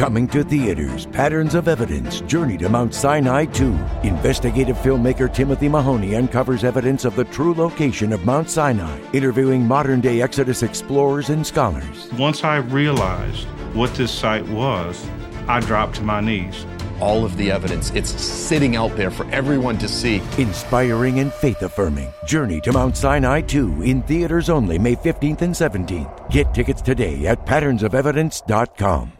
Coming to theaters, Patterns of Evidence, Journey to Mount Sinai 2. Investigative filmmaker Timothy Mahoney uncovers evidence of the true location of Mount Sinai, interviewing modern day Exodus explorers and scholars. Once I realized what this site was, I dropped to my knees. All of the evidence, it's sitting out there for everyone to see. Inspiring and faith affirming. Journey to Mount Sinai 2 in theaters only May 15th and 17th. Get tickets today at patternsofevidence.com.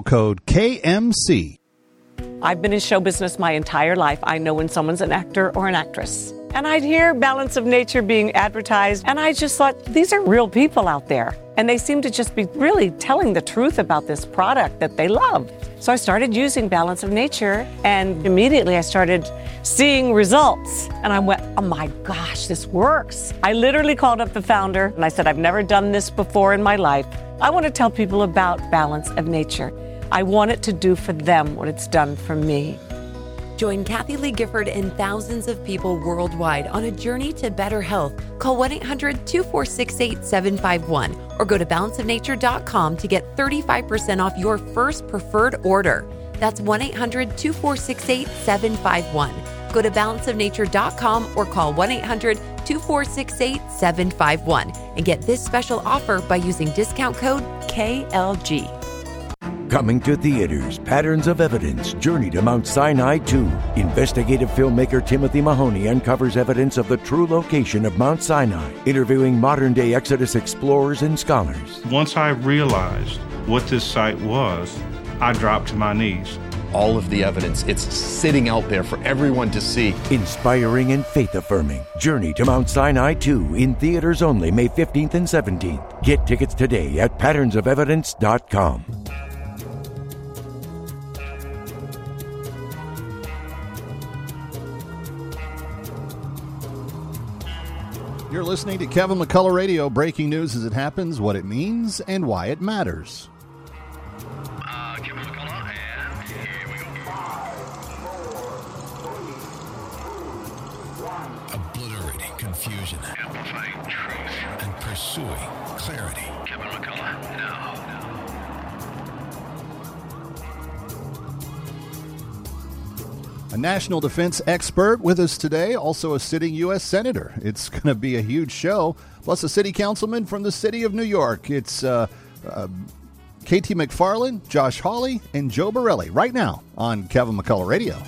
code KMC. I've been in show business my entire life. I know when someone's an actor or an actress. And I'd hear Balance of Nature being advertised, and I just thought, these are real people out there. And they seem to just be really telling the truth about this product that they love. So I started using Balance of Nature, and immediately I started seeing results. And I went, oh my gosh, this works. I literally called up the founder and I said, I've never done this before in my life. I want to tell people about Balance of Nature. I want it to do for them what it's done for me. Join Kathie Lee Gifford and thousands of people worldwide on a journey to better health. Call 1 800 246 8751 or go to balanceofnature.com to get 35% off your first preferred order. That's 1 800 246 8751. Go to balanceofnature.com or call 1 800 246 8751 and get this special offer by using discount code KLG. Coming to theaters, Patterns of Evidence, Journey to Mount Sinai 2. Investigative filmmaker Timothy Mahoney uncovers evidence of the true location of Mount Sinai, interviewing modern day Exodus explorers and scholars. Once I realized what this site was, I dropped to my knees. All of the evidence, it's sitting out there for everyone to see. Inspiring and faith affirming. Journey to Mount Sinai 2 in theaters only May 15th and 17th. Get tickets today at patternsofevidence.com. You're listening to Kevin McCullough Radio, breaking news as it happens, what it means, and why it matters. Obliterating confusion. Amplifying truth. And pursuing clarity. A national defense expert with us today, also a sitting U.S. Senator. It's going to be a huge show, plus a city councilman from the city of New York. It's uh, uh, KT McFarland, Josh Hawley, and Joe Borelli right now on Kevin McCullough Radio.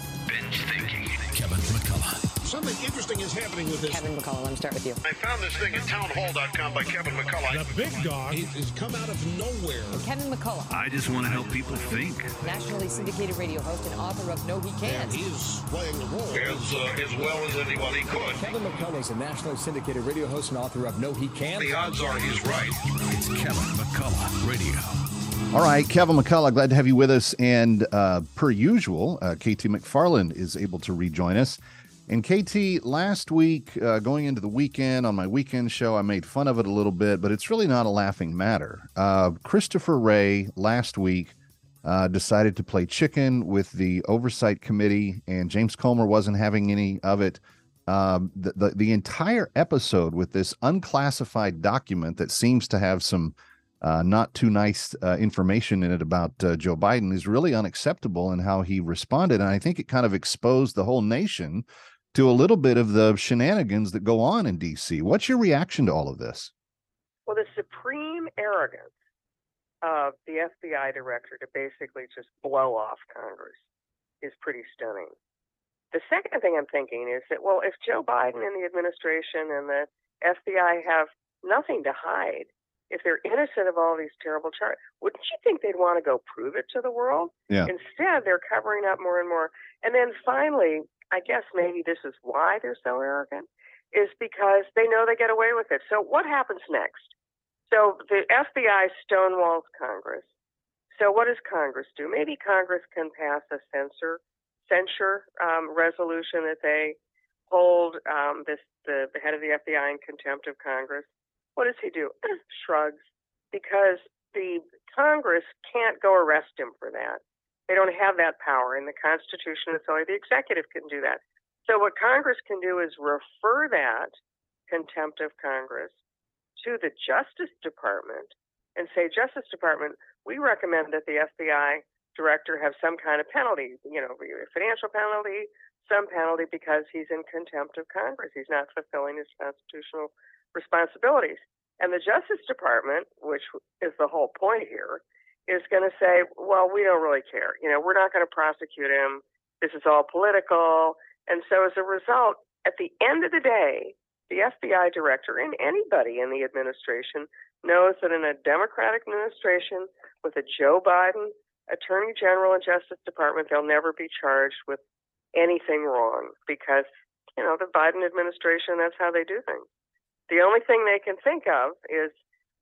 Is happening with this? Kevin McCullough, let me start with you. I found this thing at townhall.com by Kevin McCullough. The big dog has come out of nowhere. Kevin McCullough. I just want to help people think. Nationally syndicated radio host and author of No He Can't. And he's playing the role as, uh, as well as anybody could. Kevin McCullough is a nationally syndicated radio host and author of No He Can't. The odds are he's right. It's Kevin McCullough Radio. All right, Kevin McCullough, glad to have you with us. And uh, per usual, uh, KT McFarland is able to rejoin us. And KT, last week, uh, going into the weekend on my weekend show, I made fun of it a little bit, but it's really not a laughing matter. Uh, Christopher Wray last week uh, decided to play chicken with the oversight committee, and James Comer wasn't having any of it. Um, the, the the entire episode with this unclassified document that seems to have some uh, not too nice uh, information in it about uh, Joe Biden is really unacceptable in how he responded. And I think it kind of exposed the whole nation to a little bit of the shenanigans that go on in D.C. What's your reaction to all of this? Well, the supreme arrogance of the FBI director to basically just blow off Congress is pretty stunning. The second thing I'm thinking is that, well, if Joe Biden and the administration and the FBI have nothing to hide, if they're innocent of all these terrible charges, wouldn't you think they'd want to go prove it to the world? Yeah. Instead, they're covering up more and more. And then finally, I guess maybe this is why they're so arrogant, is because they know they get away with it. So what happens next? So the FBI stonewalls Congress. So what does Congress do? Maybe Congress can pass a censor censure um, resolution that they hold um, this the, the head of the FBI in contempt of Congress. What does he do? Shrugs, because the Congress can't go arrest him for that. They don't have that power in the Constitution. It's only the executive can do that. So what Congress can do is refer that contempt of Congress to the Justice Department and say, Justice Department, we recommend that the FBI director have some kind of penalty, you know, a financial penalty, some penalty because he's in contempt of Congress. He's not fulfilling his constitutional responsibilities. And the Justice Department, which is the whole point here, is going to say, well, we don't really care. You know, we're not going to prosecute him. This is all political. And so as a result, at the end of the day, the FBI director and anybody in the administration knows that in a Democratic administration with a Joe Biden Attorney General and Justice Department, they'll never be charged with anything wrong because, you know, the Biden administration, that's how they do things. The only thing they can think of is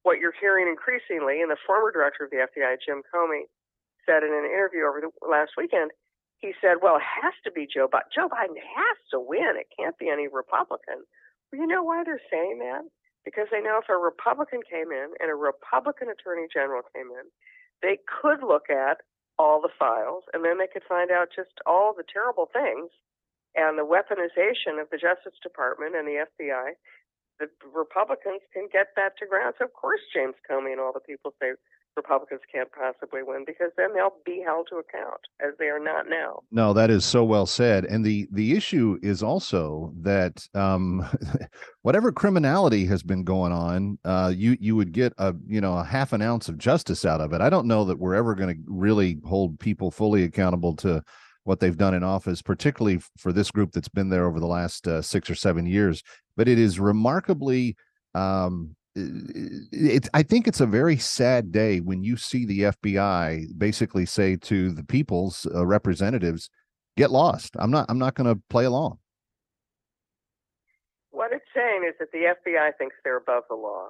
what you're hearing increasingly, and the former director of the FBI, Jim Comey, said in an interview over the last weekend. He said, "Well, it has to be Joe Biden. Joe Biden has to win. It can't be any Republican." Well, you know why they're saying that? Because they know if a Republican came in and a Republican Attorney General came in, they could look at all the files, and then they could find out just all the terrible things and the weaponization of the Justice Department and the FBI the Republicans can get that to ground. So of course James Comey and all the people say Republicans can't possibly win because then they'll be held to account as they are not now. No, that is so well said. And the the issue is also that um, whatever criminality has been going on, uh, you you would get a you know a half an ounce of justice out of it. I don't know that we're ever going to really hold people fully accountable to what they've done in office, particularly for this group that's been there over the last uh, six or seven years. But it is remarkably. Um, I think it's a very sad day when you see the FBI basically say to the people's uh, representatives, "Get lost. I'm not. I'm not going to play along." What it's saying is that the FBI thinks they're above the law,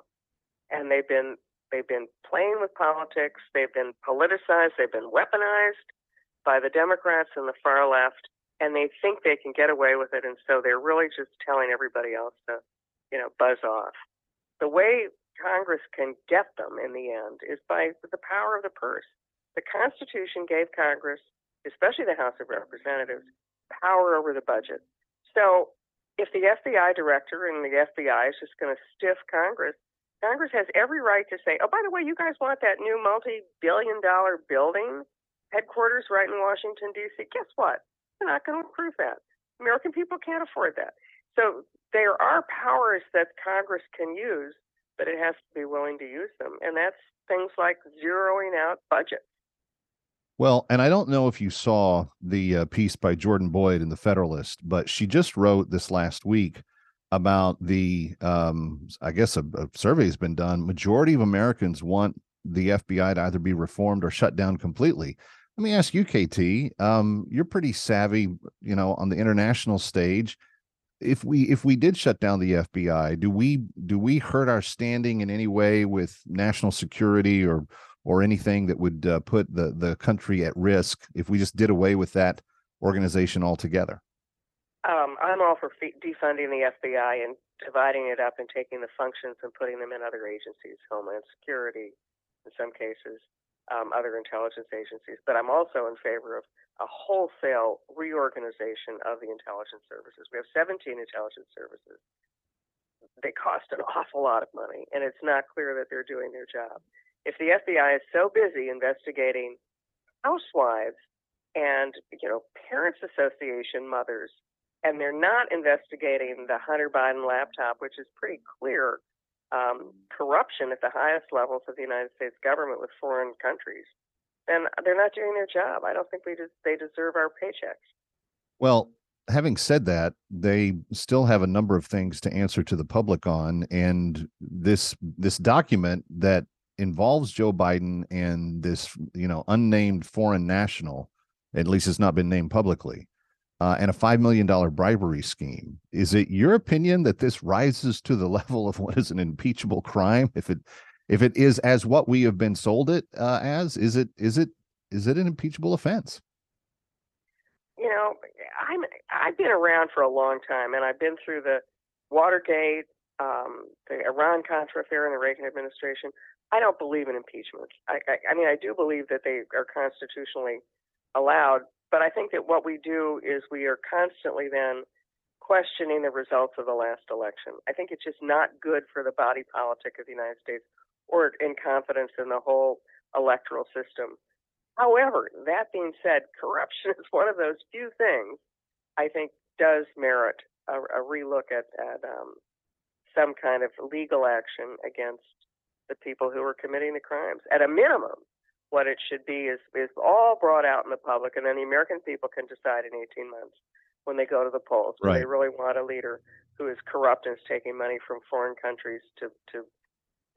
and they've been they've been playing with politics. They've been politicized. They've been weaponized by the Democrats and the far left, and they think they can get away with it, and so they're really just telling everybody else to, you know, buzz off. The way Congress can get them in the end is by the power of the purse. The Constitution gave Congress, especially the House of Representatives, power over the budget. So if the FBI director and the FBI is just going to stiff Congress, Congress has every right to say, oh, by the way, you guys want that new multi billion dollar building headquarters right in Washington, D.C., guess what? They're not going to approve that. American people can't afford that. So there are powers that Congress can use, but it has to be willing to use them. And that's things like zeroing out budgets. Well, and I don't know if you saw the uh, piece by Jordan Boyd in the Federalist, but she just wrote this last week about the, um, I guess a, a survey has been done. Majority of Americans want the FBI to either be reformed or shut down completely. Let me ask you, KT. Um, you're pretty savvy, you know, on the international stage. If we if we did shut down the FBI, do we do we hurt our standing in any way with national security or or anything that would uh, put the the country at risk if we just did away with that organization altogether? Um, I'm all for fe- defunding the FBI and dividing it up and taking the functions and putting them in other agencies, Homeland Security, in some cases, um, other intelligence agencies. But I'm also in favor of a wholesale reorganization of the intelligence services. We have 17 intelligence services. They cost an awful lot of money, and it's not clear that they're doing their job if the FBI is so busy investigating housewives and you know parents association mothers and they're not investigating the Hunter Biden laptop, which is pretty clear um, corruption at the highest levels of the United States government with foreign countries, then they're not doing their job. I don't think we des- they deserve our paychecks. Well, having said that, they still have a number of things to answer to the public on, and this this document that involves Joe Biden and this, you know, unnamed foreign national, at least it's not been named publicly, uh, and a $5 million bribery scheme. Is it your opinion that this rises to the level of what is an impeachable crime? If it, if it is as what we have been sold it uh, as, is it, is it, is it an impeachable offense? You know, I'm, I've been around for a long time and I've been through the Watergate, um, the Iran Contra affair in the Reagan administration. I don't believe in impeachment. I, I, I mean, I do believe that they are constitutionally allowed, but I think that what we do is we are constantly then questioning the results of the last election. I think it's just not good for the body politic of the United States or in confidence in the whole electoral system. However, that being said, corruption is one of those few things I think does merit a, a relook at, at um, some kind of legal action against the people who are committing the crimes. At a minimum, what it should be is is all brought out in the public, and then the American people can decide in 18 months when they go to the polls right. they really want a leader who is corrupt and is taking money from foreign countries to to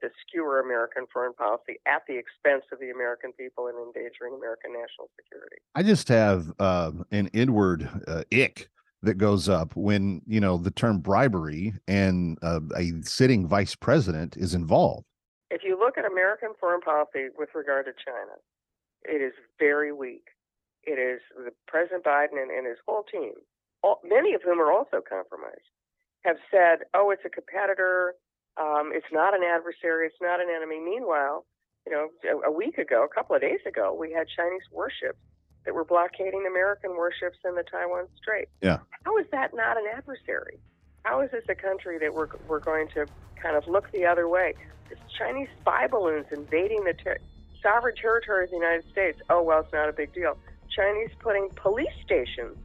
to skewer American foreign policy at the expense of the American people and endangering American national security. I just have uh, an inward uh, ick that goes up when you know the term bribery and uh, a sitting vice president is involved look at American foreign policy with regard to China, it is very weak. It is the President Biden and, and his whole team, all, many of whom are also compromised, have said, "Oh, it's a competitor. Um, it's not an adversary. It's not an enemy." Meanwhile, you know, a, a week ago, a couple of days ago, we had Chinese warships that were blockading American warships in the Taiwan Strait. Yeah. How is that not an adversary? How is this a country that we're we're going to kind of look the other way? Chinese spy balloons invading the ter- sovereign territory of the United States. Oh well, it's not a big deal. Chinese putting police stations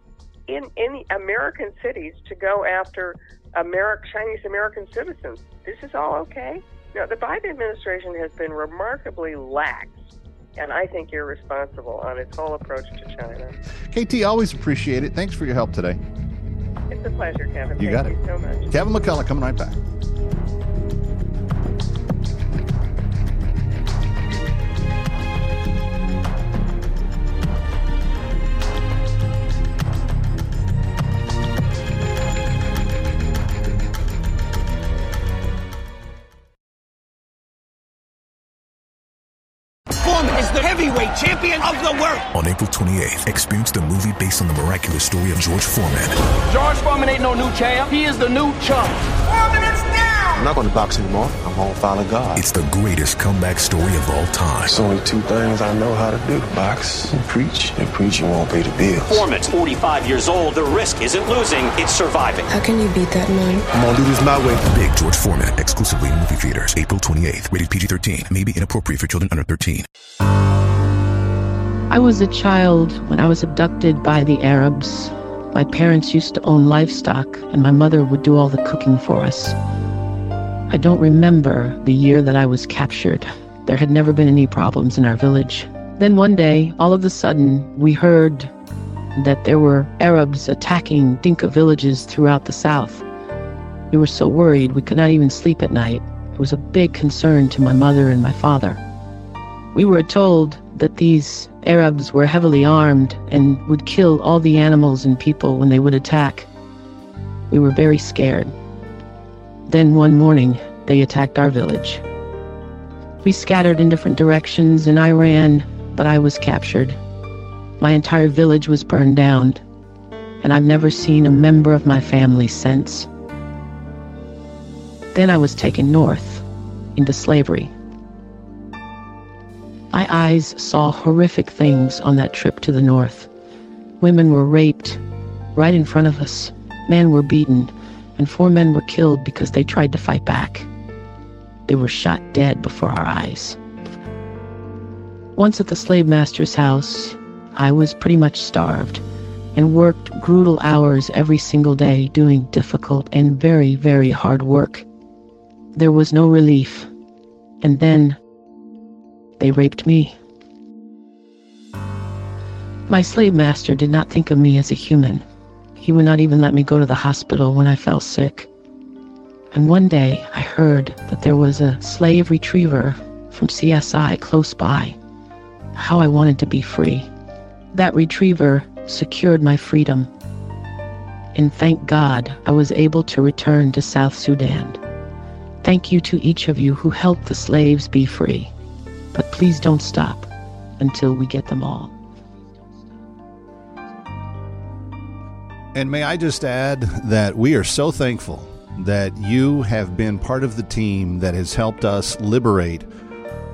in in American cities to go after Ameri- Chinese American citizens. This is all okay. Now, the Biden administration has been remarkably lax and I think irresponsible on its whole approach to China. KT, always appreciate it. Thanks for your help today. It's a pleasure, Kevin. You Thank got you it. so much. Kevin McCullough coming right back. Foreman is the heavyweight champion of the world. On April 28th, experience the movie based on the miraculous story of George Foreman. George Foreman ain't no new champ. He is the new chump. Foreman is down. I'm not going to box anymore. I'm going to follow God. It's the greatest comeback story of all time. It's only two things I know how to do box and preach. And preaching won't pay the bills. Foreman's 45 years old. The risk isn't losing, it's surviving. How can you beat that man? I'm going to do this my way. Big George Foreman, exclusively in movie theaters, April 28th. Rated PG 13. May be inappropriate for children under 13. I was a child when I was abducted by the Arabs. My parents used to own livestock, and my mother would do all the cooking for us. I don't remember the year that I was captured. There had never been any problems in our village. Then one day, all of a sudden, we heard that there were Arabs attacking Dinka villages throughout the south. We were so worried we could not even sleep at night. It was a big concern to my mother and my father. We were told that these Arabs were heavily armed and would kill all the animals and people when they would attack. We were very scared. Then one morning, they attacked our village. We scattered in different directions and I ran, but I was captured. My entire village was burned down, and I've never seen a member of my family since. Then I was taken north, into slavery. My eyes saw horrific things on that trip to the north. Women were raped right in front of us, men were beaten, and four men were killed because they tried to fight back. They were shot dead before our eyes. Once at the slave master's house, I was pretty much starved and worked brutal hours every single day doing difficult and very, very hard work. There was no relief. And then they raped me. My slave master did not think of me as a human. He would not even let me go to the hospital when I fell sick. And one day I heard that there was a slave retriever from CSI close by. How I wanted to be free. That retriever secured my freedom. And thank God I was able to return to South Sudan. Thank you to each of you who helped the slaves be free. But please don't stop until we get them all. And may I just add that we are so thankful that you have been part of the team that has helped us liberate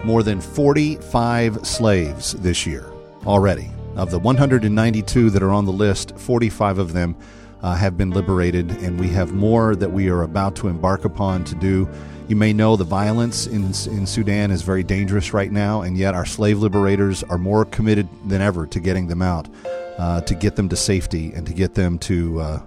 more than 45 slaves this year already. Of the 192 that are on the list, 45 of them uh, have been liberated, and we have more that we are about to embark upon to do. You may know the violence in, in Sudan is very dangerous right now, and yet our slave liberators are more committed than ever to getting them out, uh, to get them to safety, and to get them to uh,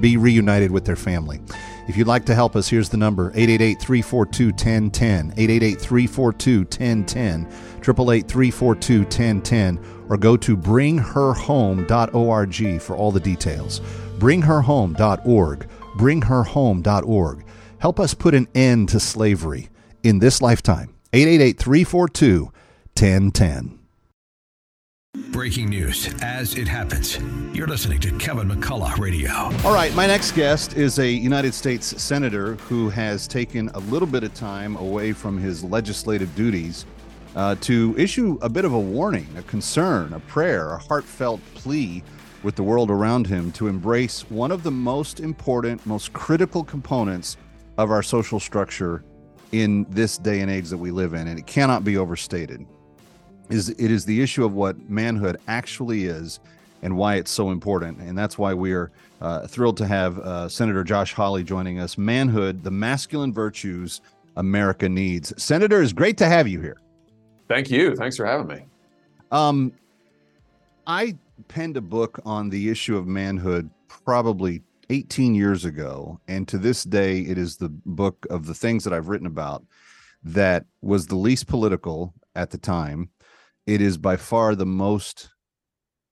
be reunited with their family. If you'd like to help us, here's the number 888 342 1010, 888 342 1010, 888 342 1010, or go to bringherhome.org for all the details. Bringherhome.org, bringherhome.org. Help us put an end to slavery in this lifetime. 888 342 1010. Breaking news as it happens. You're listening to Kevin McCullough Radio. All right, my next guest is a United States Senator who has taken a little bit of time away from his legislative duties uh, to issue a bit of a warning, a concern, a prayer, a heartfelt plea with the world around him to embrace one of the most important, most critical components of our social structure in this day and age that we live in, and it cannot be overstated is it is the issue of what manhood actually is and why it's so important. And that's why we are uh, thrilled to have uh, Senator Josh Hawley joining us. Manhood, the masculine virtues America needs. Senator, it's great to have you here. Thank you. Thanks for having me. Um, I penned a book on the issue of manhood probably 18 years ago. And to this day, it is the book of the things that I've written about that was the least political at the time it is by far the most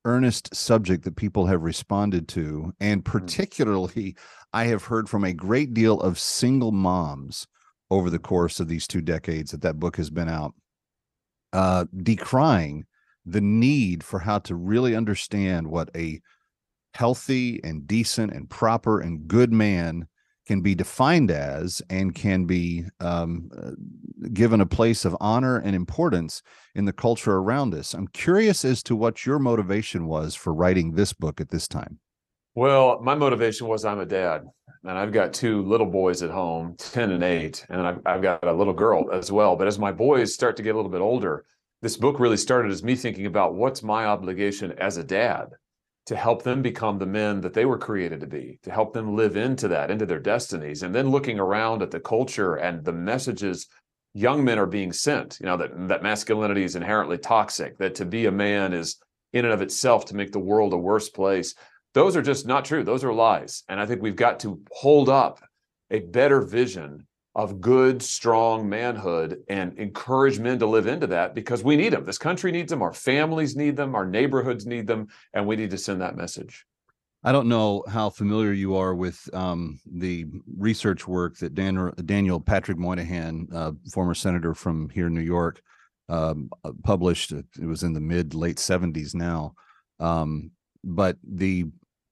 earnest subject that people have responded to. And mm. particularly, I have heard from a great deal of single moms over the course of these two decades that that book has been out, uh, decrying the need for how to really understand what a healthy and decent and proper and good man can be defined as and can be um, uh, given a place of honor and importance in the culture around us. I'm curious as to what your motivation was for writing this book at this time. Well, my motivation was I'm a dad, and I've got two little boys at home, 10 and 8, and I've, I've got a little girl as well. But as my boys start to get a little bit older, this book really started as me thinking about what's my obligation as a dad to help them become the men that they were created to be, to help them live into that, into their destinies. And then looking around at the culture and the messages young men are being sent, you know, that, that masculinity is inherently toxic, that to be a man is in and of itself to make the world a worse place. Those are just not true. Those are lies. And I think we've got to hold up a better vision of good, strong manhood and encourage men to live into that because we need them. This country needs them, our families need them, our neighborhoods need them, and we need to send that message. I don't know how familiar you are with um, the research work that Dan, Daniel Patrick Moynihan, uh, former senator from here in New York, um, uh, published. It was in the mid late 70s now. Um, but the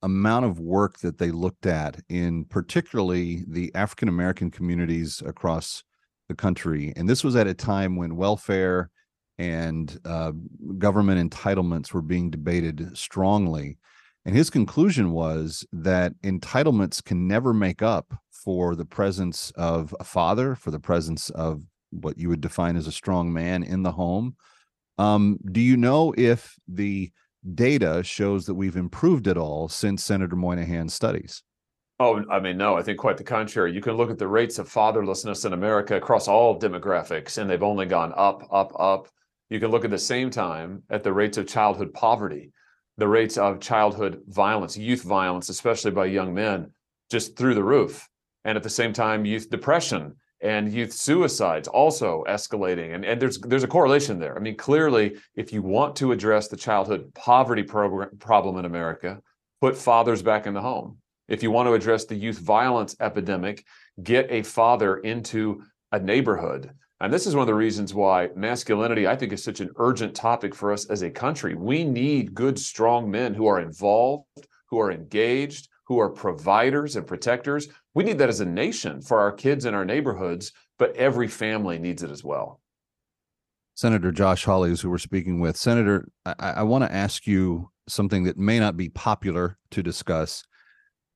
amount of work that they looked at in particularly the African American communities across the country, and this was at a time when welfare and uh, government entitlements were being debated strongly. And his conclusion was that entitlements can never make up for the presence of a father, for the presence of what you would define as a strong man in the home. Um, do you know if the data shows that we've improved at all since Senator Moynihan's studies? Oh, I mean, no, I think quite the contrary. You can look at the rates of fatherlessness in America across all demographics, and they've only gone up, up, up. You can look at the same time at the rates of childhood poverty, the rates of childhood violence, youth violence, especially by young men, just through the roof. And at the same time, youth depression and youth suicides also escalating and, and there's there's a correlation there. I mean clearly if you want to address the childhood poverty program, problem in america put fathers back in the home. If you want to address the youth violence epidemic get a father into a neighborhood. And this is one of the reasons why masculinity i think is such an urgent topic for us as a country. We need good strong men who are involved who are engaged who are providers and protectors. We need that as a nation for our kids and our neighborhoods, but every family needs it as well. Senator Josh Hawley who we're speaking with. Senator, I, I want to ask you something that may not be popular to discuss,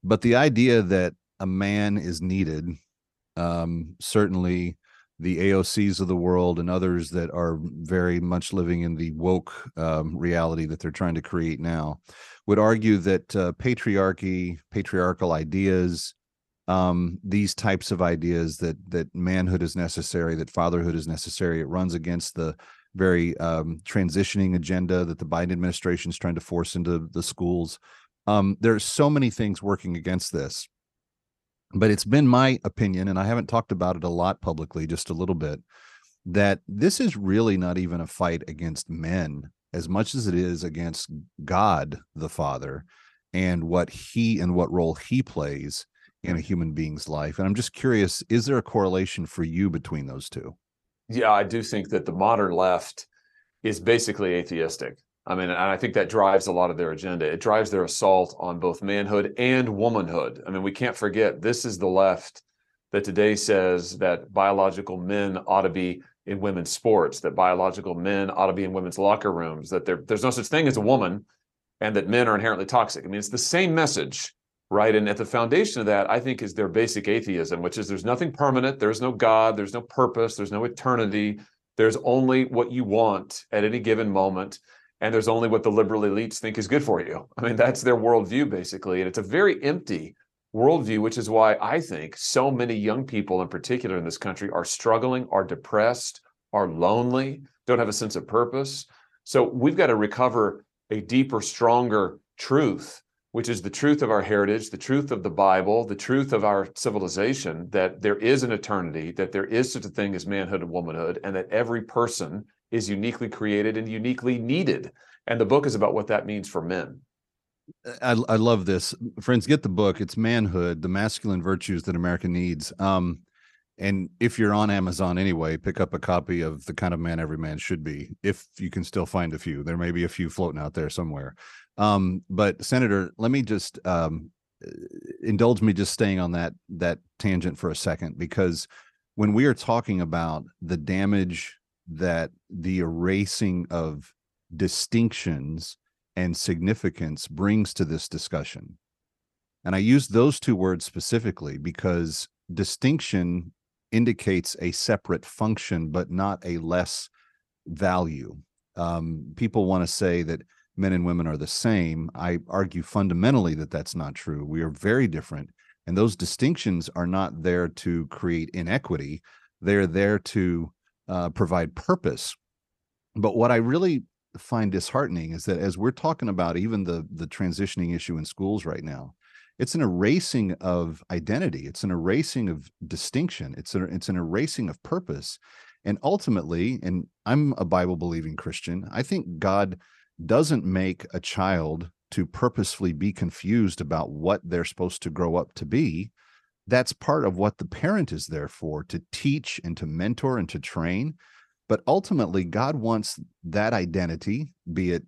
but the idea that a man is needed, um, certainly the AOCs of the world and others that are very much living in the woke um, reality that they're trying to create now would argue that uh, patriarchy, patriarchal ideas, um, these types of ideas that that manhood is necessary, that fatherhood is necessary, it runs against the very um, transitioning agenda that the Biden administration is trying to force into the schools. Um, there's so many things working against this, but it's been my opinion, and I haven't talked about it a lot publicly, just a little bit, that this is really not even a fight against men as much as it is against God the Father and what he and what role he plays in a mm-hmm. human being's life. And I'm just curious, is there a correlation for you between those two? Yeah, I do think that the modern left is basically atheistic. I mean, and I think that drives a lot of their agenda. It drives their assault on both manhood and womanhood. I mean, we can't forget this is the left that today says that biological men ought to be in women's sports, that biological men ought to be in women's locker rooms, that there, there's no such thing as a woman, and that men are inherently toxic. I mean, it's the same message, right? And at the foundation of that, I think, is their basic atheism, which is there's nothing permanent, there's no God, there's no purpose, there's no eternity, there's only what you want at any given moment. And there's only what the liberal elites think is good for you. I mean, that's their worldview, basically. And it's a very empty worldview, which is why I think so many young people in particular in this country are struggling, are depressed, are lonely, don't have a sense of purpose. So we've got to recover a deeper, stronger truth, which is the truth of our heritage, the truth of the Bible, the truth of our civilization, that there is an eternity, that there is such a thing as manhood and womanhood, and that every person is uniquely created and uniquely needed. And the book is about what that means for men. I, I love this. Friends, get the book. It's Manhood, the Masculine Virtues That America Needs. Um, and if you're on Amazon anyway, pick up a copy of The Kind of Man Every Man Should Be, if you can still find a few. There may be a few floating out there somewhere. Um, but Senator, let me just um, indulge me just staying on that that tangent for a second, because when we are talking about the damage that the erasing of distinctions and significance brings to this discussion. And I use those two words specifically because distinction indicates a separate function, but not a less value. Um, people want to say that men and women are the same. I argue fundamentally that that's not true. We are very different. And those distinctions are not there to create inequity, they're there to uh, provide purpose. But what I really find disheartening is that as we're talking about even the the transitioning issue in schools right now it's an erasing of identity. It's an erasing of distinction. It's it's an erasing of purpose. And ultimately and i'm a bible believing christian i think god doesn't make a child to purposefully be confused about what they're supposed to grow up to be that's part of what the parent is there for to teach and to mentor and to train. But ultimately god wants that identity be it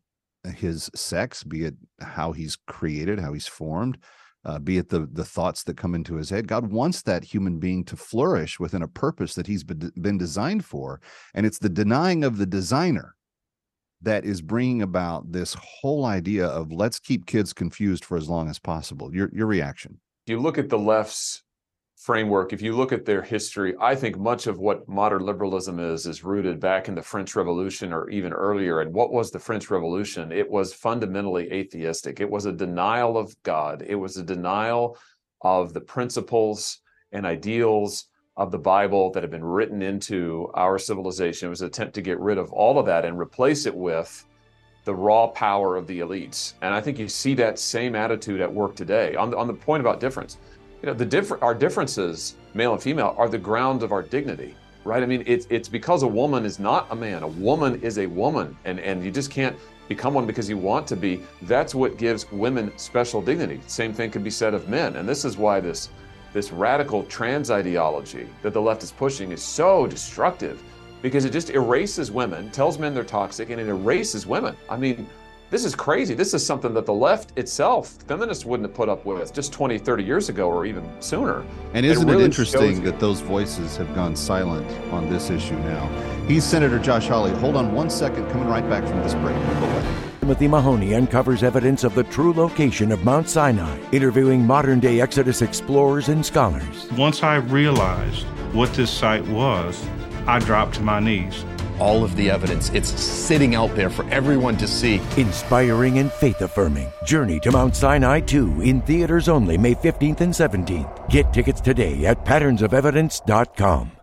his sex be it how he's created how he's formed uh, be it the the thoughts that come into his head. God wants that human being to flourish within a purpose that he's been, been designed for and it's the denying of the designer that is bringing about this whole idea of let's keep kids confused for as long as possible. Your your reaction you look at the left's framework, if you look at their history, I think much of what modern liberalism is is rooted back in the French Revolution or even earlier. And what was the French Revolution? It was fundamentally atheistic. It was a denial of God. It was a denial of the principles and ideals of the Bible that have been written into our civilization. It was an attempt to get rid of all of that and replace it with the raw power of the elites. And I think you see that same attitude at work today. On the, on the point about difference, you know the different our differences male and female are the ground of our dignity right? I mean it's it's because a woman is not a man. A woman is a woman. And and you just can't become one because you want to be. That's what gives women special dignity. Same thing could be said of men. And this is why this this radical trans ideology that the left is pushing is so destructive because it just erases women tells men they're toxic and it erases women i mean this is crazy. This is something that the left itself, feminists wouldn't have put up with just 20, 30 years ago or even sooner. And isn't it, really it interesting that those voices have gone silent on this issue now? He's Senator Josh Hawley. Hold on one second, coming right back from this break. Timothy Mahoney uncovers evidence of the true location of Mount Sinai, interviewing modern day Exodus explorers and scholars. Once I realized what this site was, I dropped to my knees all of the evidence. It's sitting out there for everyone to see. Inspiring and faith affirming. Journey to Mount Sinai 2 in theaters only May 15th and 17th. Get tickets today at patternsofevidence.com.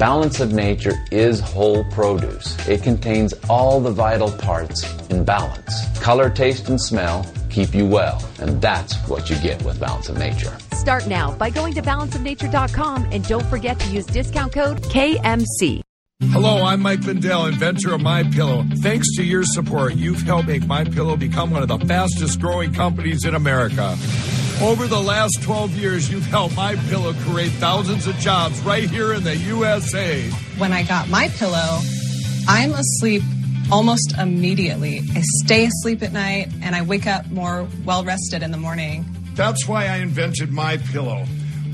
Balance of Nature is whole produce. It contains all the vital parts in balance. Color, taste, and smell keep you well, and that's what you get with Balance of Nature. Start now by going to balanceofnature.com and don't forget to use discount code KMC. Hello, I'm Mike Lindell, inventor of My Pillow. Thanks to your support, you've helped make My Pillow become one of the fastest growing companies in America. Over the last 12 years, you've helped My Pillow create thousands of jobs right here in the USA. When I got My Pillow, I'm asleep almost immediately. I stay asleep at night and I wake up more well rested in the morning. That's why I invented My Pillow.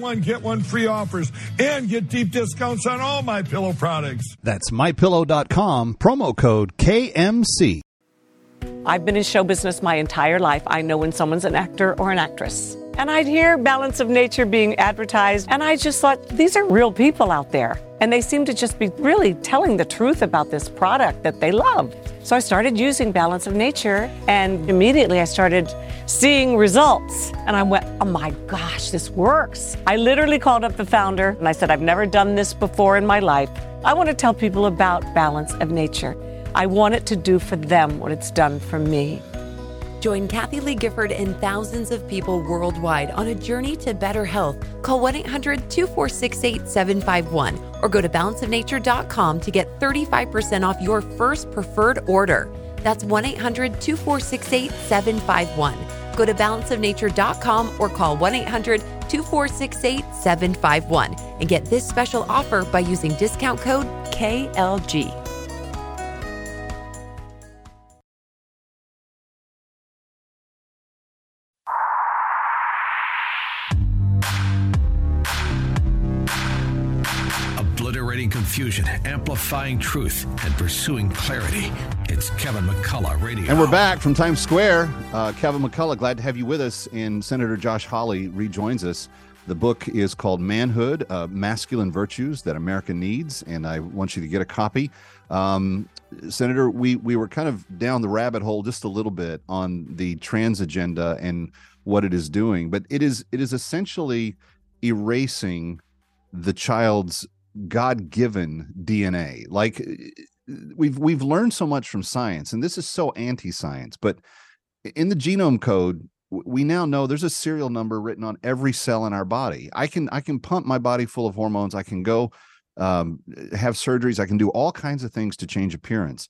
one get one free offers and get deep discounts on all my pillow products. That's mypillow.com promo code KMC. I've been in show business my entire life. I know when someone's an actor or an actress. And I'd hear Balance of Nature being advertised, and I just thought, these are real people out there. And they seem to just be really telling the truth about this product that they love. So I started using Balance of Nature, and immediately I started seeing results. And I went, oh my gosh, this works. I literally called up the founder and I said, I've never done this before in my life. I want to tell people about Balance of Nature. I want it to do for them what it's done for me. Join Kathie Lee Gifford and thousands of people worldwide on a journey to better health. Call 1 800 246 8751 or go to balanceofnature.com to get 35% off your first preferred order. That's 1 800 246 8751. Go to balanceofnature.com or call 1 800 246 8751 and get this special offer by using discount code KLG. Confusion, amplifying truth, and pursuing clarity. It's Kevin McCullough Radio. And we're back from Times Square. Uh, Kevin McCullough, glad to have you with us. And Senator Josh Hawley rejoins us. The book is called Manhood uh, Masculine Virtues That America Needs. And I want you to get a copy. Um, Senator, we, we were kind of down the rabbit hole just a little bit on the trans agenda and what it is doing, but it is it is essentially erasing the child's god-given DNA. Like we've we've learned so much from science and this is so anti-science, but in the genome code we now know there's a serial number written on every cell in our body. I can I can pump my body full of hormones. I can go um, have surgeries. I can do all kinds of things to change appearance.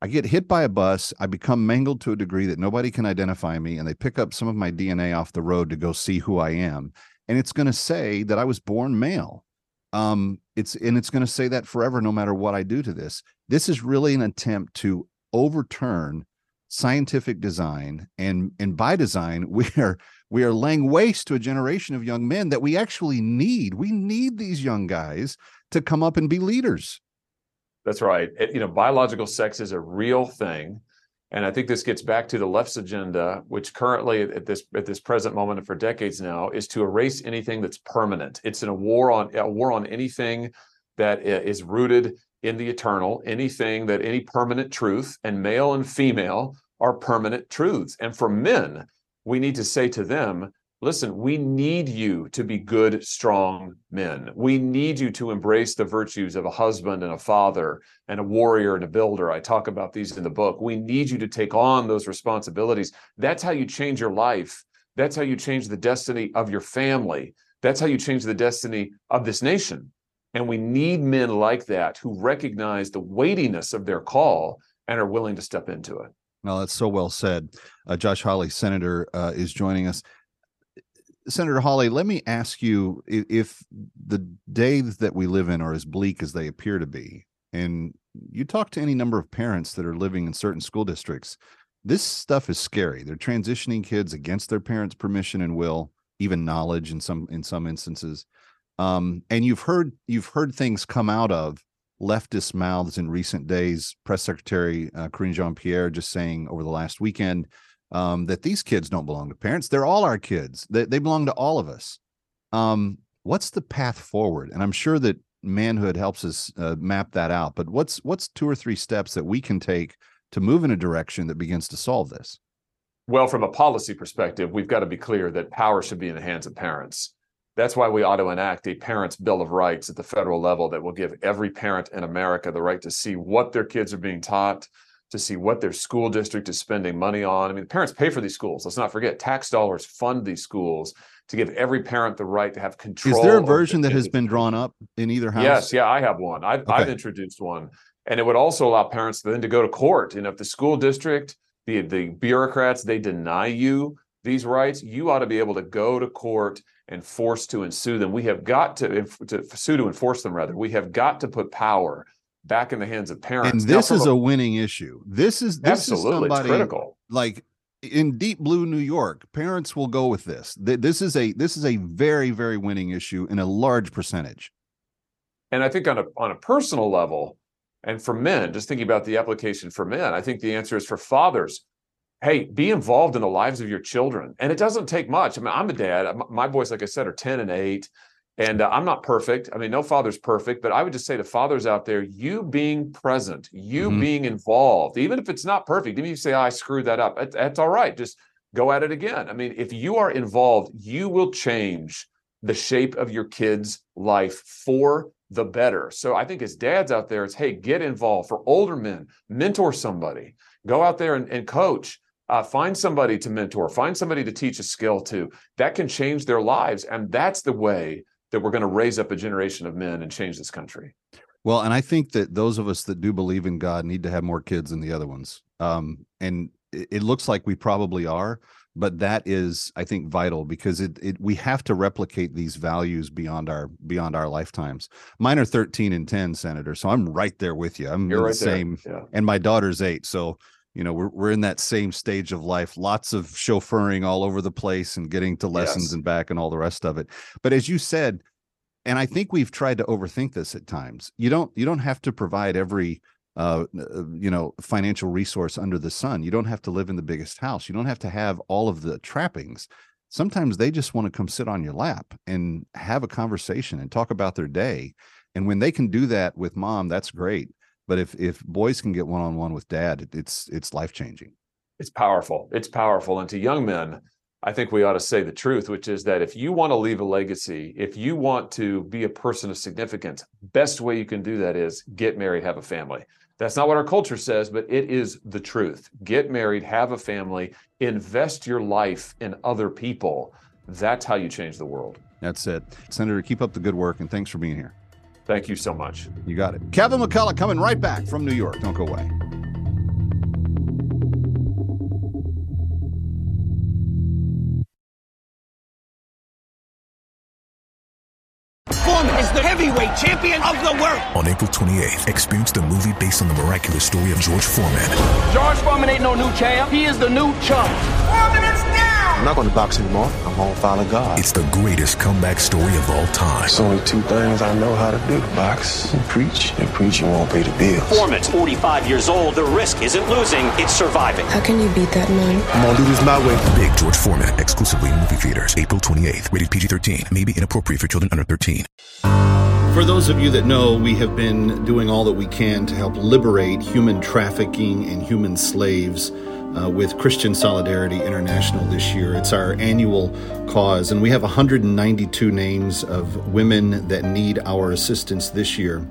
I get hit by a bus. I become mangled to a degree that nobody can identify me, and they pick up some of my DNA off the road to go see who I am. And it's going to say that I was born male. Um, it's and it's going to say that forever, no matter what I do to this. This is really an attempt to overturn scientific design, and and by design, we are we are laying waste to a generation of young men that we actually need. We need these young guys to come up and be leaders. That's right. It, you know, biological sex is a real thing. And I think this gets back to the left's agenda, which currently at this at this present moment and for decades now is to erase anything that's permanent. It's in a war on a war on anything that is rooted in the eternal, anything that any permanent truth, and male and female are permanent truths. And for men, we need to say to them, listen, we need you to be good, strong men. We need you to embrace the virtues of a husband and a father and a warrior and a builder. I talk about these in the book. We need you to take on those responsibilities. That's how you change your life. That's how you change the destiny of your family. That's how you change the destiny of this nation. And we need men like that who recognize the weightiness of their call and are willing to step into it. Well, that's so well said. Uh, Josh Hawley, Senator, uh, is joining us. Senator Hawley, let me ask you if the days that we live in are as bleak as they appear to be, and you talk to any number of parents that are living in certain school districts, this stuff is scary. They're transitioning kids against their parents' permission and will, even knowledge in some in some instances. Um, and you've heard you've heard things come out of leftist mouths in recent days. Press Secretary uh, Karine Jean Pierre just saying over the last weekend um, that these kids don't belong to parents. They're all our kids. They, they belong to all of us. Um, what's the path forward? And I'm sure that manhood helps us uh, map that out. But what's what's two or three steps that we can take to move in a direction that begins to solve this? Well, from a policy perspective, we've got to be clear that power should be in the hands of parents. That's why we ought to enact a parents' bill of rights at the federal level that will give every parent in America the right to see what their kids are being taught, to see what their school district is spending money on. I mean, parents pay for these schools. Let's not forget tax dollars fund these schools to give every parent the right to have control. Is there a version that has been drawn up in either house? Yes, yeah, I have one. I've, okay. I've introduced one. And it would also allow parents then to go to court. And if the school district, the, the bureaucrats, they deny you these rights, you ought to be able to go to court and force to ensue them. We have got to, to sue to enforce them, rather. We have got to put power back in the hands of parents. And this now, is a, a, winning issue. This is this absolutely is somebody, critical. Like in deep blue New York, parents will go with this. This is a this is a very very winning issue in a large percentage. And I think on a on a personal level, and for men, just thinking about the application for men, I think the answer is for fathers. Hey, be involved in the lives of your children, and it doesn't take much. I mean, I'm a dad. My boys, like I said, are ten and eight. And uh, I'm not perfect. I mean, no father's perfect, but I would just say to fathers out there, you being present, you mm-hmm. being involved, even if it's not perfect, even if you say, oh, I screwed that up, that's all right. Just go at it again. I mean, if you are involved, you will change the shape of your kid's life for the better. So I think as dads out there, it's hey, get involved. For older men, mentor somebody, go out there and, and coach. Uh, find somebody to mentor, find somebody to teach a skill to. That can change their lives. And that's the way that we're going to raise up a generation of men and change this country. Well, and I think that those of us that do believe in God need to have more kids than the other ones. Um, and it, looks like we probably are, but that is, I think, vital because it, it we have to replicate these values beyond our beyond our lifetimes. Mine are 13 and 10, Senator. So I'm right there with you. I'm You're right the same Yeah. and my daughter's eight. So you know, we're we're in that same stage of life, lots of chauffeuring all over the place and getting to lessons Yes. and back and all the rest of it. But as you said, and I think we've tried to overthink this at times. You don't you don't have to provide every uh uh, you know financial resource under the sun. You don't have to live in the biggest house. You don't have to have all of the trappings. Sometimes they just want to come sit on your lap and have a conversation and talk about their day. And when they can do that with mom, that's great. But if if boys can get one on one with dad, it, it's it's life changing. It's powerful. It's powerful. And to young men, I think we ought to say the truth, which is that if you want to leave a legacy, if you want to be a person of significance, best way you can do that is get married, have a family. That's not what our culture says, but it is the truth. Get married, have a family, invest your life in other people. That's how you change the world. That's it. Senator, keep up the good work and thanks for being here. Thank you so much. You got it. Kevin McCullough coming right back from New York. Don't go away. Foreman is the heavyweight champion of the world. On April 28th, experience the movie based on the miraculous story of George Foreman. George Foreman ain't no new champ. He is the new chump. Foreman is down. I'm not going to box anymore. I'm going to follow God. It's the greatest comeback story of all time. It's only two things I know how to do box and preach. And preaching won't pay the bills. Foreman's 45 years old. The risk isn't losing, it's surviving. How can you beat that man? I'm going to do this my way. Big George Foreman, exclusively in movie theaters, April 28th. Rated PG 13. May be inappropriate for children under 13. For those of you that know, we have been doing all that we can to help liberate human trafficking and human slaves uh, with Christian Solidarity International this year. It's our annual cause, and we have 192 names of women that need our assistance this year.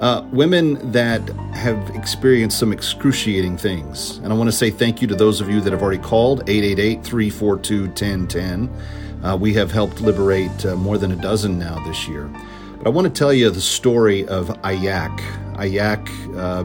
Uh, women that have experienced some excruciating things. And I want to say thank you to those of you that have already called 888 342 1010. Uh, we have helped liberate uh, more than a dozen now this year. But I want to tell you the story of Ayak. Ayak uh,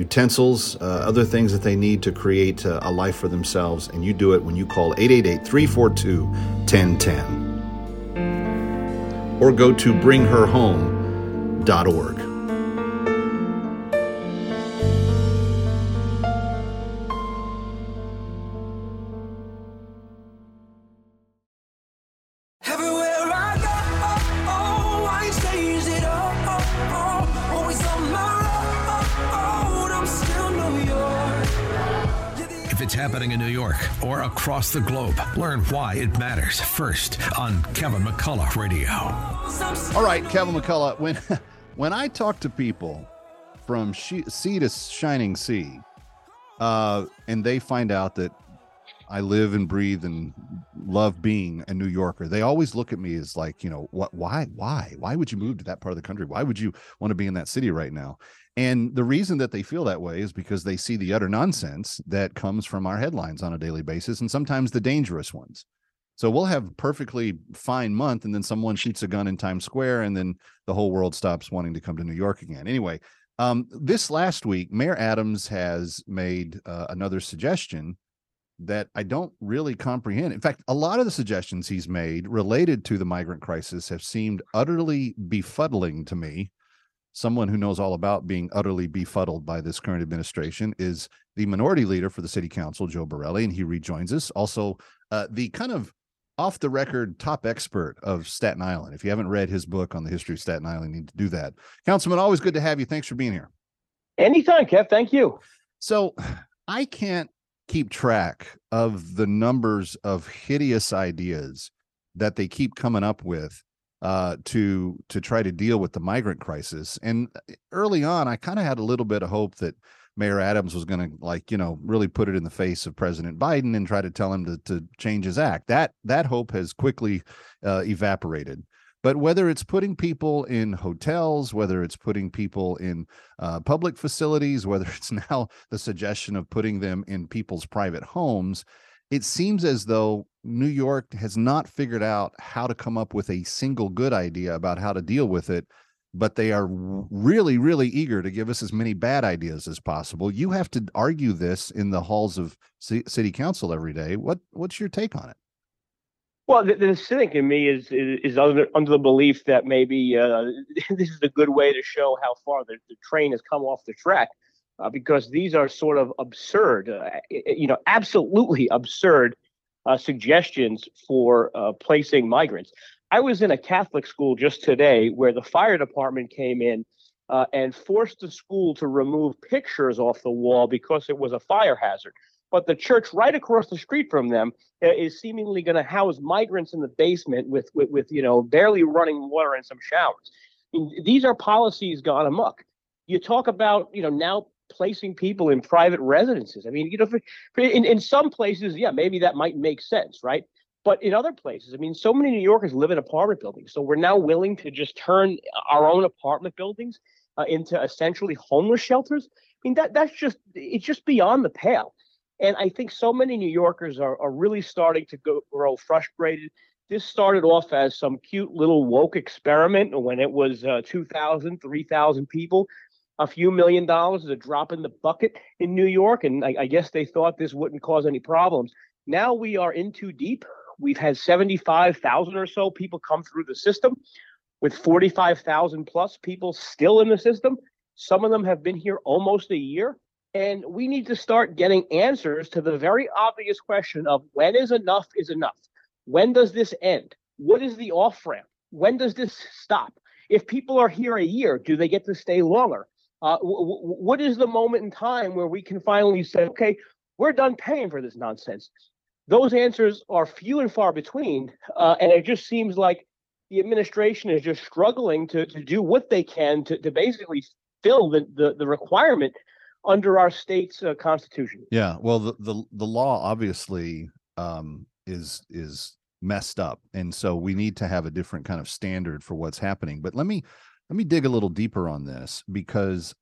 utensils, uh, other things that they need to create uh, a life for themselves. And you do it when you call 888 342 1010. Or go to bringherhome.org. across the globe. Learn why it matters first on Kevin McCullough Radio. All right, Kevin McCullough. When when I talk to people from sea to shining sea, uh, and they find out that I live and breathe and love being a New Yorker. They always look at me as like, you know, what, why, why, why would you move to that part of the country? Why would you want to be in that city right now? And the reason that they feel that way is because they see the utter nonsense that comes from our headlines on a daily basis and sometimes the dangerous ones. So we'll have perfectly fine month and then someone shoots a gun in Times Square and then the whole world stops wanting to come to New York again. Anyway, um, this last week, Mayor Adams has made uh, another suggestion that I don't really comprehend. In fact, a lot of the suggestions he's made related to the migrant crisis have seemed utterly befuddling to me. Someone who knows all about being utterly befuddled by this current administration is the minority leader for the city council, Joe Borelli, and he rejoins us. Also, uh, the kind of off the record top expert of Staten Island. If you haven't read his book on the history of Staten Island, you need to do that. Councilman, always good to have you. Thanks for being here. Anytime, Kev. Thank you. So I can't keep track of the numbers of hideous ideas that they keep coming up with uh, to to try to deal with the migrant crisis. And uh, early on, I kind of had a little bit of hope that Mayor Adams was going to like you know really put it in the face of President Biden and try to tell him to to change his act. That that hope has quickly uh, evaporated. But whether it's putting people in hotels, whether it's putting people in uh, public facilities, whether it's now the suggestion of putting them in people's private homes, it seems as though New York has not figured out how to come up with a single good idea about how to deal with it. But they are really, really eager to give us as many bad ideas as possible. You have to argue this in the halls of city council every day. What What's your take on it? Well, the, the cynic in me is is, is under, under the belief that maybe uh, this is a good way to show how far the, the train has come off the track, uh, because these are sort of absurd, uh, you know, absolutely absurd uh, suggestions for uh, placing migrants. I was in a Catholic school just today where the fire department came in uh, and forced the school to remove pictures off the wall because it was a fire hazard but the church right across the street from them uh, is seemingly going to house migrants in the basement with, with, with you know barely running water and some showers. These are policies gone amok. You talk about you know now placing people in private residences. I mean, you know, for, in in some places, yeah, maybe that might make sense, right? But in other places, I mean, so many New Yorkers live in apartment buildings, so we're now willing to just turn our own apartment buildings uh, into essentially homeless shelters. I mean, that that's just it's just beyond the pale. And I think so many New Yorkers are, are really starting to go, grow frustrated. This started off as some cute little woke experiment when it was uh, 2,000, 3,000 people. A few million dollars is a drop in the bucket in New York. And I, I guess they thought this wouldn't cause any problems. Now we are in too deep. We've had 75,000 or so people come through the system, with 45,000 plus people still in the system. Some of them have been here almost a year. And we need to start getting answers to the very obvious question of when is enough is enough? When does this end? What is the off ramp? When does this stop? If people are here a year, do they get to stay longer? Uh, w- w- what is the moment in time where we can finally say, okay, we're done paying for this nonsense? Those answers are few and far between. Uh, and it just seems like the administration is just struggling to, to do what they can to, to basically fill the, the, the requirement under our state's uh, constitution. Yeah, well, the the, the law obviously um, is is messed up, and so we need to have a different kind of standard for what's happening. But let me let me dig a little deeper on this because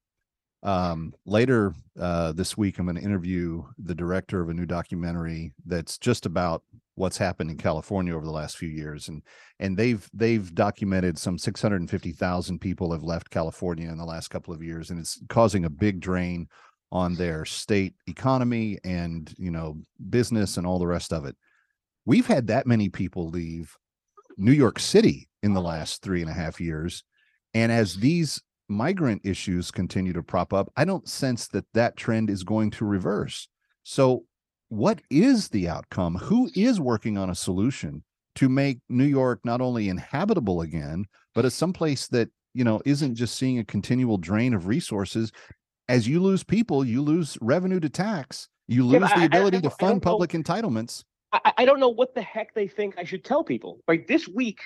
um, later uh, this week i'm going to interview the director of a new documentary that's just about what's happened in california over the last few years and and they've they've documented some 650000 people have left california in the last couple of years and it's causing a big drain on their state economy and you know business and all the rest of it we've had that many people leave new york city in the last three and a half years and as these migrant issues continue to prop up, I don't sense that that trend is going to reverse. So, what is the outcome? Who is working on a solution to make New York not only inhabitable again, but as someplace that you know isn't just seeing a continual drain of resources? As you lose people, you lose revenue to tax, You Yeah, lose I- the I- ability I to fund don't know- public entitlements. I, I don't know what the heck they think I should tell people. Right, this week,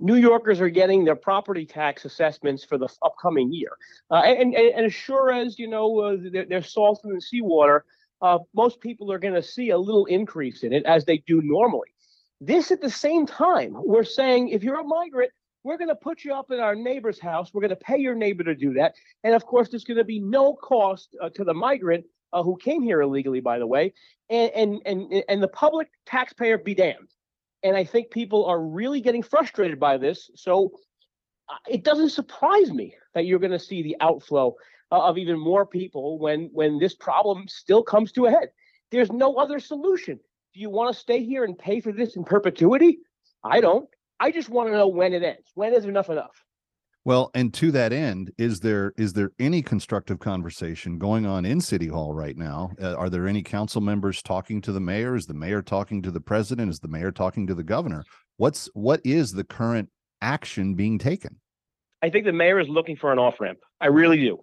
New Yorkers are getting their property tax assessments for the upcoming year, uh, and, and and as sure as you know uh, they're, they're salt and seawater, uh, most people are going to see a little increase in it as they do normally. This at the same time, we're saying if you're a migrant, we're going to put you up in our neighbor's house. We're going to pay your neighbor to do that, and of course, there's going to be no cost uh, to the migrant uh, who came here illegally, by the way, and and and and the public taxpayer be damned. And I think people are really getting frustrated by this. So uh, it doesn't surprise me that you're going to see the outflow of even more people when when this problem still comes to a head. There's no other solution. Do you want to stay here and pay for this in perpetuity? I don't. I just want to know when it ends. When is enough enough? Well, and to that end, is there is there any constructive conversation going on in City Hall right now? Uh, are there any council members talking to the mayor? Is the mayor talking to the president? Is the mayor talking to the governor? What's what is the current action being taken? I think the mayor is looking for an off ramp. I really do.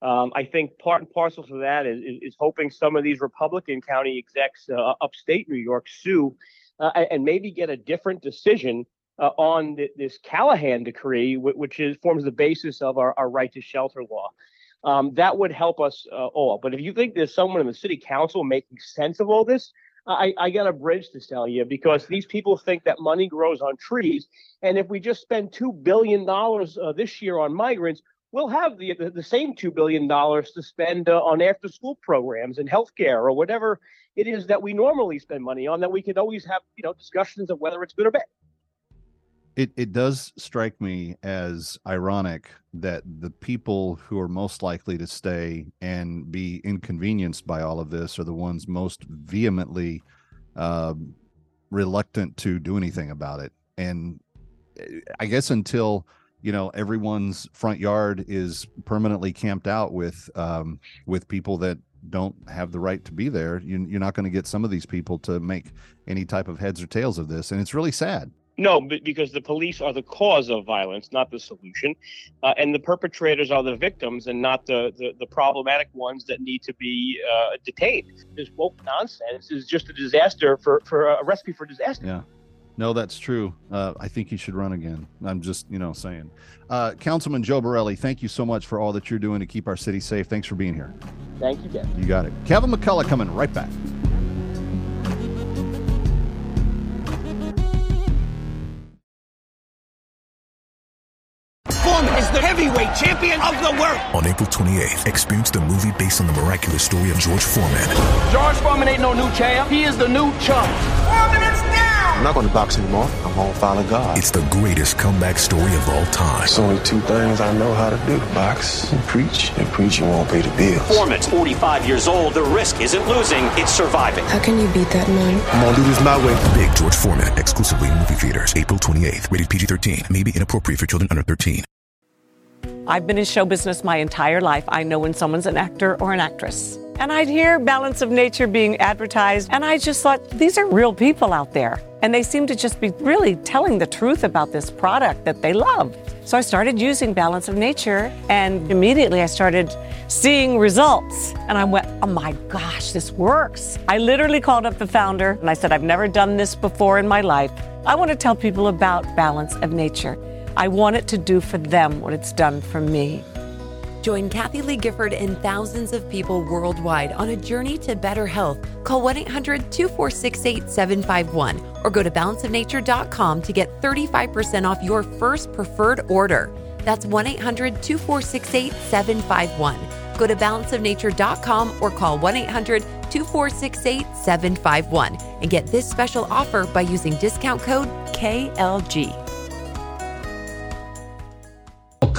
Um, I think part and parcel to that is, is, is hoping some of these Republican county execs uh, upstate New York sue uh, and- maybe get a different decision uh, on th- this Callahan decree, wh- which is forms the basis of our, our right to shelter law. Um, that would help us uh, all. But if you think there's someone in the city council making sense of all this, I, I got a bridge to sell you because these people think that money grows on trees. And if we just spend $2 billion uh, this year on migrants, we'll have the, the, the same $2 billion to spend uh, on after school programs and healthcare or whatever it is that we normally spend money on that we could always have, you know, discussions of whether it's good or bad. It it does strike me as ironic that the people who are most likely to stay and be inconvenienced by all of this are the ones most vehemently um, reluctant to do anything about it. And eh, I guess until you know everyone's front yard is permanently camped out with um, with people that don't have the right to be there, you, you're not going to get some of these people to make any type of heads or tails of this, and it's really sad. No, because the police are the cause of violence, not the solution, uh, and the perpetrators are the victims and not the, the, the problematic ones that need to be uh, detained. This woke nonsense is just a disaster for, for a recipe for disaster. Yeah. No, that's true. Uh, I think he should run again. I'm just, you know, saying. Uh, Councilman Joe Borelli, thank you so much for all that you're doing to keep our city safe. Thanks for being here. Thank you, Jeff. You got it. Kevin McCullough coming right back. Champion of the world. On April 28th, experience the movie based on the miraculous story of George Foreman. George Foreman ain't no new champ. He is the new chump. Foreman is down. I'm not going to box anymore. I'm going to follow God. It's the greatest comeback story of all time. There's only two things I know how to do box and preach, and preaching won't pay the bills. Foreman's 45 years old. The risk isn't losing, it's surviving. How can you beat that man? I'm going to do this my way. Big George Foreman, exclusively in movie theaters, April 28th. Rated PG 13. May be inappropriate for children under 13. I've been in show business my entire life. I know when someone's an actor or an actress. And I'd hear Balance of Nature being advertised, and I just thought, these are real people out there. And they seem to just be really telling the truth about this product that they love. So I started using Balance of Nature, and immediately I started seeing results. And I went, oh my gosh, this works. I literally called up the founder and I said, I've never done this before in my life. I want to tell people about Balance of Nature. I want it to do for them what it's done for me. Join Kathie Lee Gifford and thousands of people worldwide on a journey to better health. Call 1 800 246 8751 or go to balanceofnature.com to get 35% off your first preferred order. That's 1 800 246 8751. Go to balanceofnature.com or call 1 800 246 8751 and get this special offer by using discount code KLG.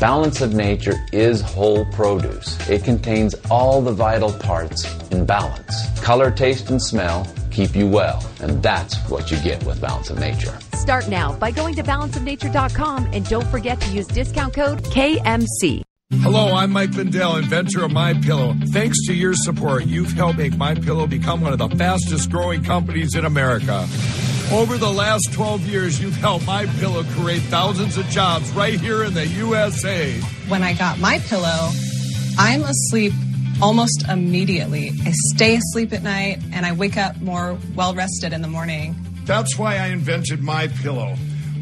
Balance of Nature is whole produce. It contains all the vital parts in balance. Color, taste, and smell keep you well, and that's what you get with Balance of Nature. Start now by going to balanceofnature.com and don't forget to use discount code KMC. Hello, I'm Mike Lindell, inventor of My Pillow. Thanks to your support, you've helped make My Pillow become one of the fastest growing companies in America. Over the last 12 years, you've helped My Pillow create thousands of jobs right here in the USA. When I got my pillow, I'm asleep almost immediately. I stay asleep at night and I wake up more well rested in the morning. That's why I invented My Pillow.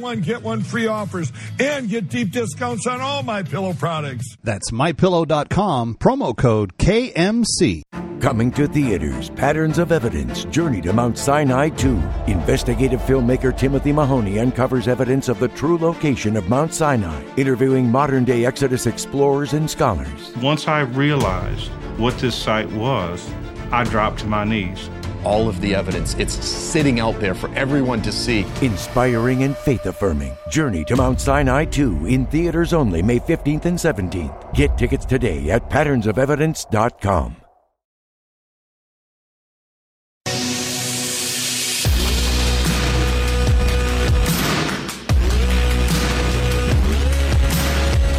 one, get one free offers and get deep discounts on all my pillow products. That's mypillow.com, promo code KMC. Coming to theaters, Patterns of Evidence, Journey to Mount Sinai 2. Investigative filmmaker Timothy Mahoney uncovers evidence of the true location of Mount Sinai, interviewing modern day Exodus explorers and scholars. Once I realized what this site was, I dropped to my knees. All of the evidence, it's sitting out there for everyone to see. Inspiring and faith affirming. Journey to Mount Sinai 2 in theaters only May 15th and 17th. Get tickets today at patternsofevidence.com.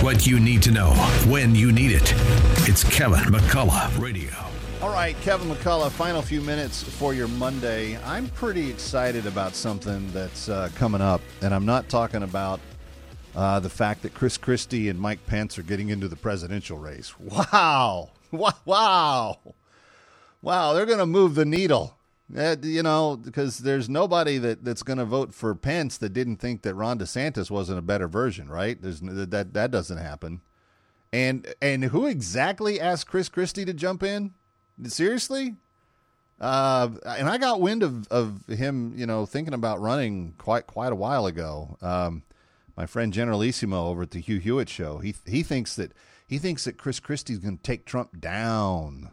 What you need to know when you need it. It's Kevin McCullough Radio. All right, Kevin McCullough, final few minutes for your Monday. I'm pretty excited about something that's uh, coming up, and I'm not talking about uh, the fact that Chris Christie and Mike Pence are getting into the presidential race. Wow. Wow. Wow. They're going to move the needle. You know, because there's nobody that, that's going to vote for Pence that didn't think that Ron DeSantis wasn't a better version, right? There's that that doesn't happen. And and who exactly asked Chris Christie to jump in? Seriously? Uh, and I got wind of, of him, you know, thinking about running quite quite a while ago. Um, my friend Generalissimo over at the Hugh Hewitt show, he he thinks that he thinks that Chris Christie's going to take Trump down.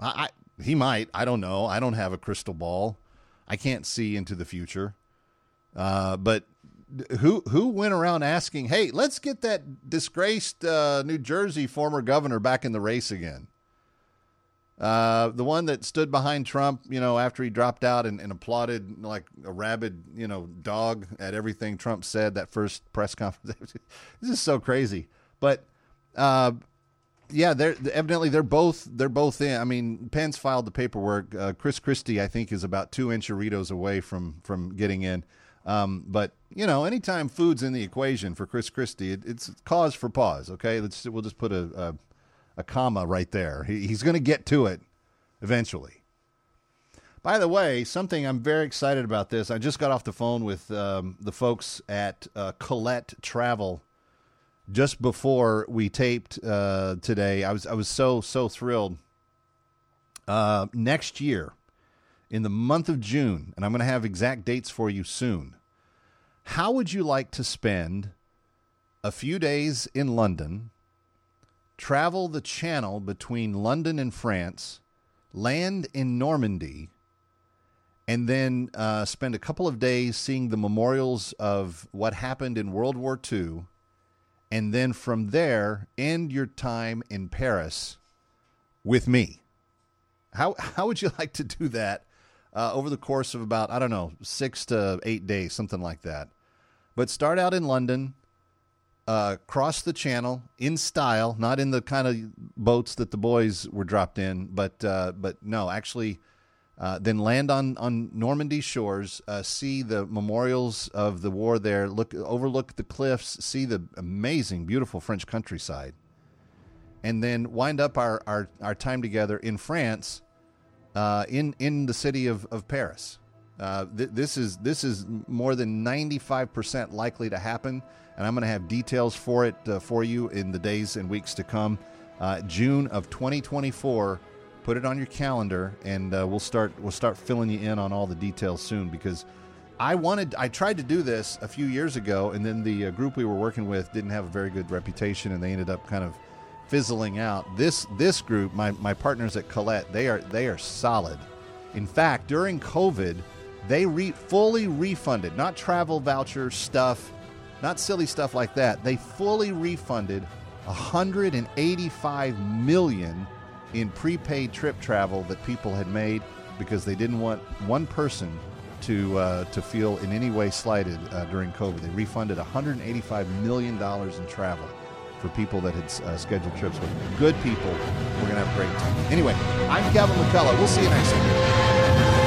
I, I he might. I don't know. I don't have a crystal ball. I can't see into the future. Uh, but who who went around asking, "Hey, let's get that disgraced uh, New Jersey former governor back in the race again"? Uh, the one that stood behind Trump, you know, after he dropped out and, and, applauded like a rabid, you know, dog at everything Trump said that first press conference. this is so crazy. But uh, yeah, they're evidently they're both they're both in. I mean, Pence filed the paperwork. Uh, Chris Christie, I think, is about two enchiritos away from from getting in. Um, but you know, anytime food's in the equation for Chris Christie, it, it's cause for pause. Okay, let's we'll just put a, a a comma right there. He, he's going to get to it eventually. By the way, something I'm very excited about this. I just got off the phone with um, the folks at uh, Colette Travel just before we taped uh, today. I was I was so so thrilled. Uh, next year, in the month of June, and I'm going to have exact dates for you soon. How would you like to spend a few days in London? Travel the channel between London and France, land in Normandy, and then uh, spend a couple of days seeing the memorials of what happened in World War II, and then from there end your time in Paris with me. How how would you like to do that uh, over the course of about I don't know six to eight days, something like that? But start out in London uh, cross the channel in style, not in the kind of boats that the boys were dropped in, but uh, but no, actually Uh, then land on, on Normandy shores, uh, see the memorials of the war there, look overlook the cliffs, see the amazing, beautiful French countryside, and then wind up our, our, our time together in France, uh, in in the city of, of Paris. Uh, th- this is this is more than ninety five percent likely to happen, and I'm going to have details for it uh, for you in the days and weeks to come. Uh, June of 2024 put it on your calendar and uh, we'll start we'll start filling you in on all the details soon because I wanted I tried to do this a few years ago and then the uh, group we were working with didn't have a very good reputation and they ended up kind of fizzling out. This this group my, my partners at Colette they are they are solid. In fact, during COVID, they re- fully refunded not travel voucher stuff, not silly stuff like that. They fully refunded 185 million in prepaid trip travel that people had made because they didn't want one person to uh, to feel in any way slighted uh, during COVID. They refunded 185 million dollars in travel for people that had uh, scheduled trips with. Good people. We're gonna have a great time. Anyway, I'm Kevin McCullough. We'll see you next time.